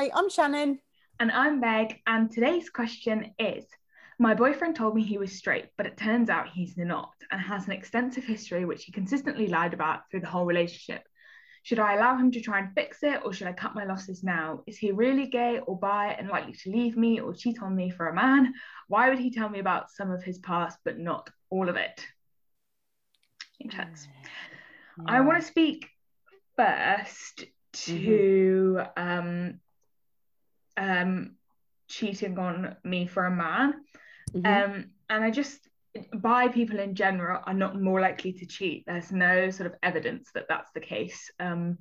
Hi, I'm Shannon. And I'm Meg. And today's question is My boyfriend told me he was straight, but it turns out he's not and has an extensive history which he consistently lied about through the whole relationship. Should I allow him to try and fix it or should I cut my losses now? Is he really gay or bi and likely to leave me or cheat on me for a man? Why would he tell me about some of his past but not all of it? Intense. Yeah. I want to speak first to mm-hmm. um, um, cheating on me for a man. Mm-hmm. Um, and I just bi people in general are not more likely to cheat. There's no sort of evidence that that's the case. Um,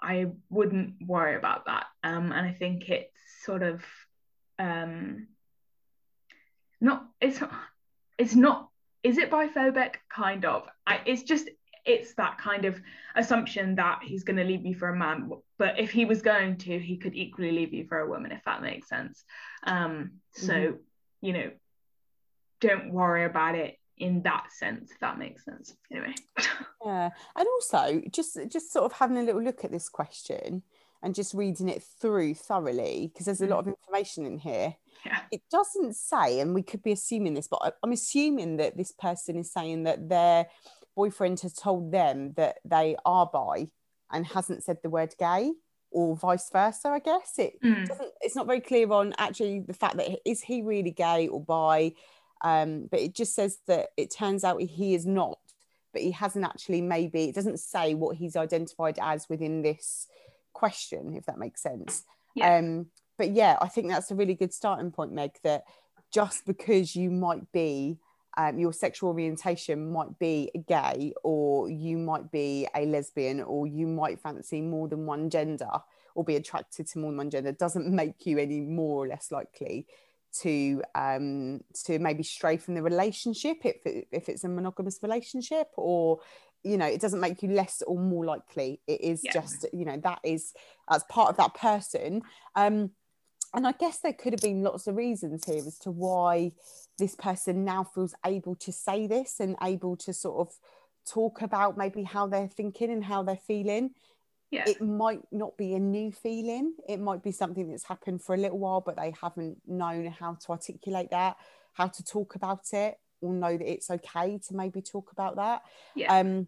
I wouldn't worry about that. Um, and I think it's sort of um, not. It's it's not. Is it biphobic? Kind of. I, it's just it's that kind of assumption that he's going to leave you for a man but if he was going to he could equally leave you for a woman if that makes sense um so mm-hmm. you know don't worry about it in that sense if that makes sense anyway yeah and also just just sort of having a little look at this question and just reading it through thoroughly because there's a lot of mm. information in here yeah. it doesn't say and we could be assuming this but i'm assuming that this person is saying that their boyfriend has told them that they are bi and hasn't said the word gay or vice versa i guess it mm. doesn't it's not very clear on actually the fact that is he really gay or bi um, but it just says that it turns out he is not, but he hasn't actually maybe, it doesn't say what he's identified as within this question, if that makes sense. Yeah. Um, but yeah, I think that's a really good starting point, Meg, that just because you might be um, your sexual orientation might be gay or you might be a lesbian or you might fancy more than one gender or be attracted to more than one gender doesn't make you any more or less likely to um, to maybe stray from the relationship if it, if it's a monogamous relationship or you know it doesn't make you less or more likely it is yeah. just you know that is as part of that person um, and I guess there could have been lots of reasons here as to why this person now feels able to say this and able to sort of talk about maybe how they're thinking and how they're feeling yeah. it might not be a new feeling it might be something that's happened for a little while but they haven't known how to articulate that how to talk about it or know that it's okay to maybe talk about that yeah. um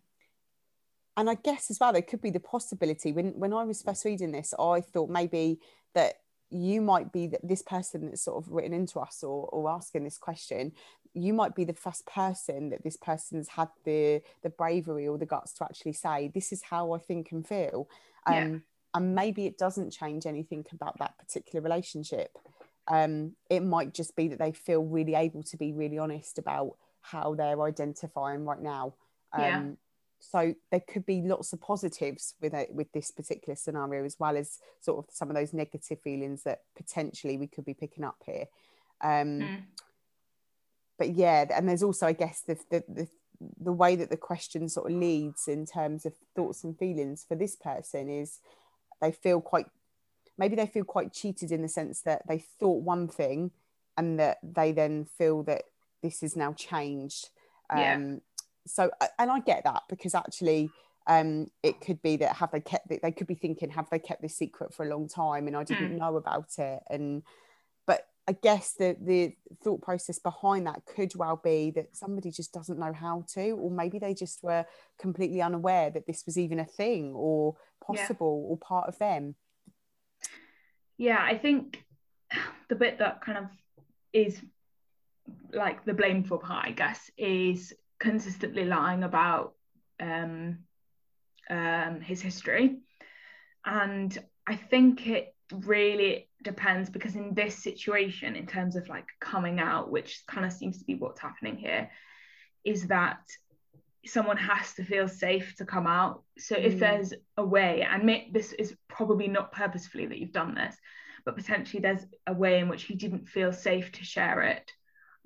and i guess as well there could be the possibility when when i was first reading this i thought maybe that you might be that this person that's sort of written into us or, or asking this question you might be the first person that this person's had the the bravery or the guts to actually say this is how i think and feel um, yeah. and maybe it doesn't change anything about that particular relationship um, it might just be that they feel really able to be really honest about how they're identifying right now um, yeah. So there could be lots of positives with it with this particular scenario as well as sort of some of those negative feelings that potentially we could be picking up here. Um, mm but yeah, and there's also, I guess, the, the, the the way that the question sort of leads in terms of thoughts and feelings for this person is they feel quite maybe they feel quite cheated in the sense that they thought one thing and that they then feel that this is now changed. Um yeah. So and i get that because actually um it could be that have they kept it they could be thinking have they kept this secret for a long time and i didn't mm. know about it and but I guess the the thought process behind that could well be that somebody just doesn't know how to, or maybe they just were completely unaware that this was even a thing or possible yeah. or part of them. Yeah, I think the bit that kind of is like the blame for part, I guess, is consistently lying about um, um, his history. And I think it really depends because in this situation in terms of like coming out which kind of seems to be what's happening here is that someone has to feel safe to come out so mm. if there's a way and may, this is probably not purposefully that you've done this but potentially there's a way in which he didn't feel safe to share it.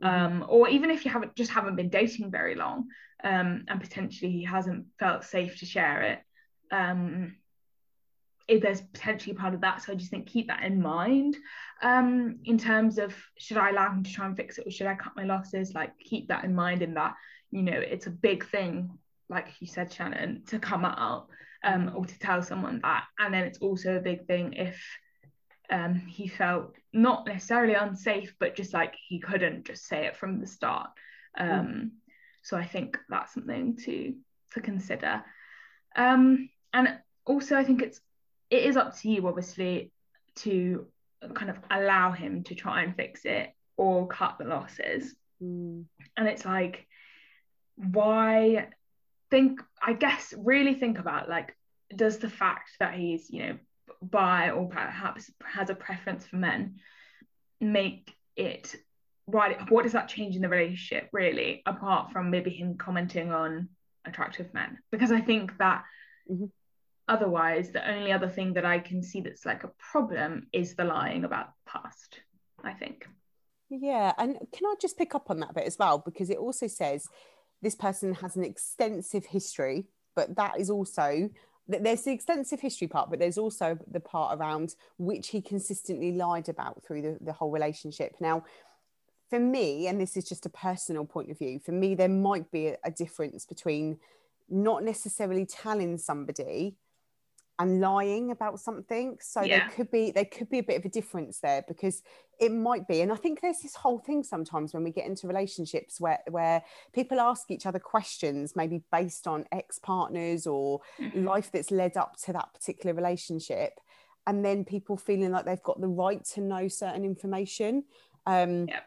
Um, or even if you haven't just haven't been dating very long um, and potentially he hasn't felt safe to share it um, if there's potentially part of that. So I just think keep that in mind um, in terms of should I allow him to try and fix it or should I cut my losses? Like keep that in mind in that, you know, it's a big thing, like you said, Shannon, to come out um, or to tell someone that. And then it's also a big thing if um, he felt not necessarily unsafe, but just like he couldn't just say it from the start. Um, mm. So I think that's something to to consider. Um, and also, I think it's it is up to you, obviously, to kind of allow him to try and fix it or cut the losses. Mm. And it's like, why think? I guess really think about like, does the fact that he's you know bi or perhaps has a preference for men make it right what does that change in the relationship really apart from maybe him commenting on attractive men? Because i think that mm-hmm. otherwise the only other thing that i can see that's like a problem is the lying about the past i think. Yeah and can i just pick up on that bit as well? Because it also says this person has an extensive history but that is also there's the extensive history part, but there's also the part around which he consistently lied about through the, the whole relationship. Now, for me, and this is just a personal point of view, for me, there might be a, a difference between not necessarily telling somebody and lying about something so yeah. there could be there could be a bit of a difference there because it might be and i think there's this whole thing sometimes when we get into relationships where where people ask each other questions maybe based on ex-partners or mm-hmm. life that's led up to that particular relationship and then people feeling like they've got the right to know certain information um, yep.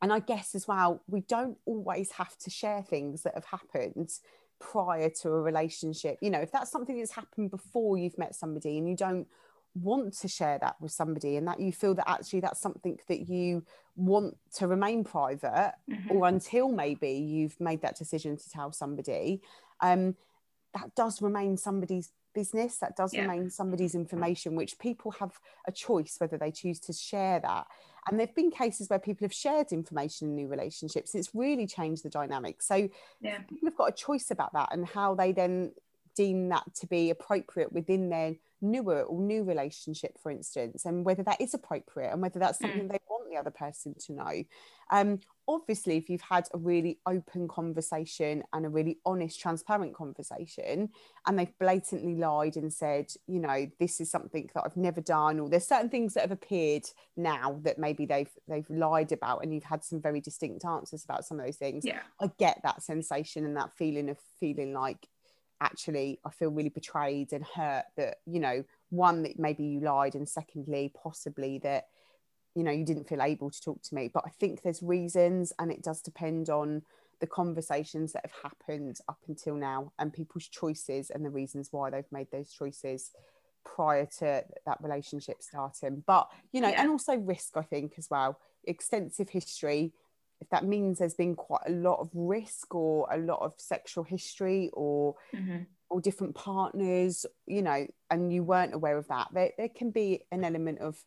and i guess as well we don't always have to share things that have happened prior to a relationship you know if that's something that's happened before you've met somebody and you don't want to share that with somebody and that you feel that actually that's something that you want to remain private mm-hmm. or until maybe you've made that decision to tell somebody um, that does remain somebody's business that does yeah. remain somebody's information which people have a choice whether they choose to share that and there have been cases where people have shared information in new relationships. It's really changed the dynamic. So yeah. people have got a choice about that and how they then deem that to be appropriate within their newer or new relationship, for instance, and whether that is appropriate and whether that's something mm. they want the other person to know. Um, obviously, if you've had a really open conversation and a really honest, transparent conversation, and they've blatantly lied and said, you know, this is something that I've never done, or there's certain things that have appeared now that maybe they've they've lied about, and you've had some very distinct answers about some of those things. Yeah. I get that sensation and that feeling of feeling like actually I feel really betrayed and hurt that, you know, one that maybe you lied, and secondly, possibly that you know you didn't feel able to talk to me. But i think there's reasons and it does depend on the conversations that have happened up until now and people's choices and the reasons why they've made those choices prior to that relationship starting. But you know yeah. and also risk i think as well. Extensive history if that means there's been quite a lot of risk or a lot of sexual history or mm-hmm. or different partners you know and you weren't aware of that there, there can be an element of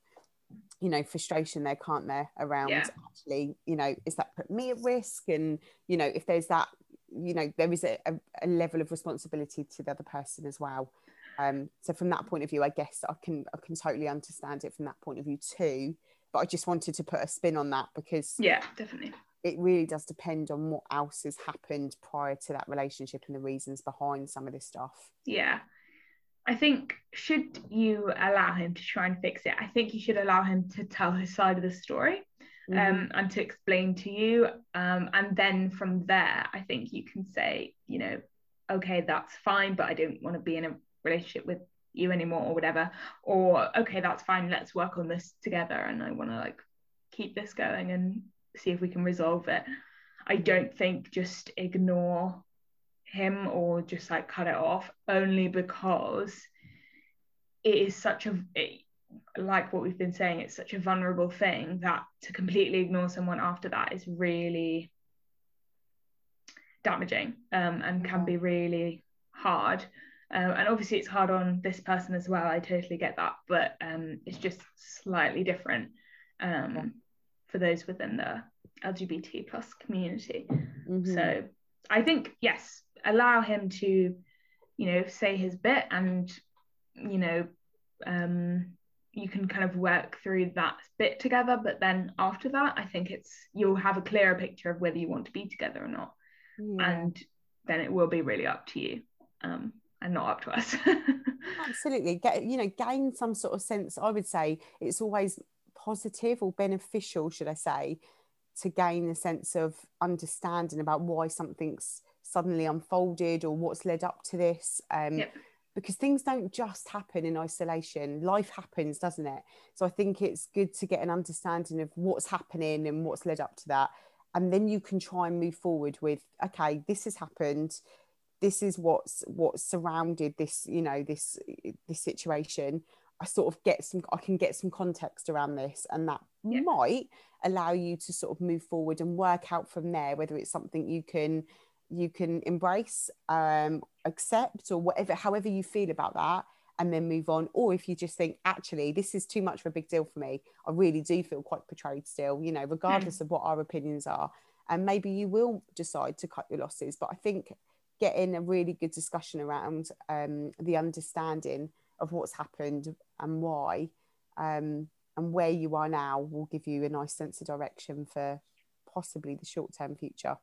you know frustration there can't there around yeah. actually you know is that put me at risk and you know if there's that you know there is a, a, a level of responsibility to the other person as well um, so from that point of view i guess i can i can totally understand it from that point of view too but i just wanted to put a spin on that because yeah definitely it really does depend on what else has happened prior to that relationship and the reasons behind some of this stuff yeah I think should you allow him to try and fix it, I think you should allow him to tell his side of the story mm-hmm. um, and to explain to you. Um, and then from there, I think you can say, you know, okay, that's fine, but I don't want to be in a relationship with you anymore or whatever. Or okay, that's fine, let's work on this together. And I want to like keep this going and see if we can resolve it. I don't think just ignore him or just like cut it off only because it is such a it, like what we've been saying it's such a vulnerable thing that to completely ignore someone after that is really damaging um, and can be really hard. Um, and obviously it's hard on this person as well. I totally get that but um, it's just slightly different. Um. For those within the lgbt plus community mm-hmm. so i think yes allow him to you know say his bit and you know um you can kind of work through that bit together but then after that i think it's you'll have a clearer picture of whether you want to be together or not yeah. and then it will be really up to you um and not up to us. Absolutely. Get you know, gain some sort of sense. I would say it's always positive or beneficial, should I say, to gain a sense of understanding about why something's suddenly unfolded or what's led up to this. Um, yep. Because things don't just happen in isolation. Life happens, doesn't it? So I think it's good to get an understanding of what's happening and what's led up to that. And then you can try and move forward with, okay, this has happened. This is what's what's surrounded this, you know, this this situation. I sort of get some, I can get some context around this, and that yeah. might allow you to sort of move forward and work out from there whether it's something you can you can embrace, um, accept, or whatever, however you feel about that, and then move on. Or if you just think, actually, this is too much of a big deal for me, I really do feel quite betrayed still, you know, regardless mm. of what our opinions are. And maybe you will decide to cut your losses. But I think getting a really good discussion around um, the understanding of what's happened and why um, and where you are now will give you a nice sense of direction for possibly the short term future.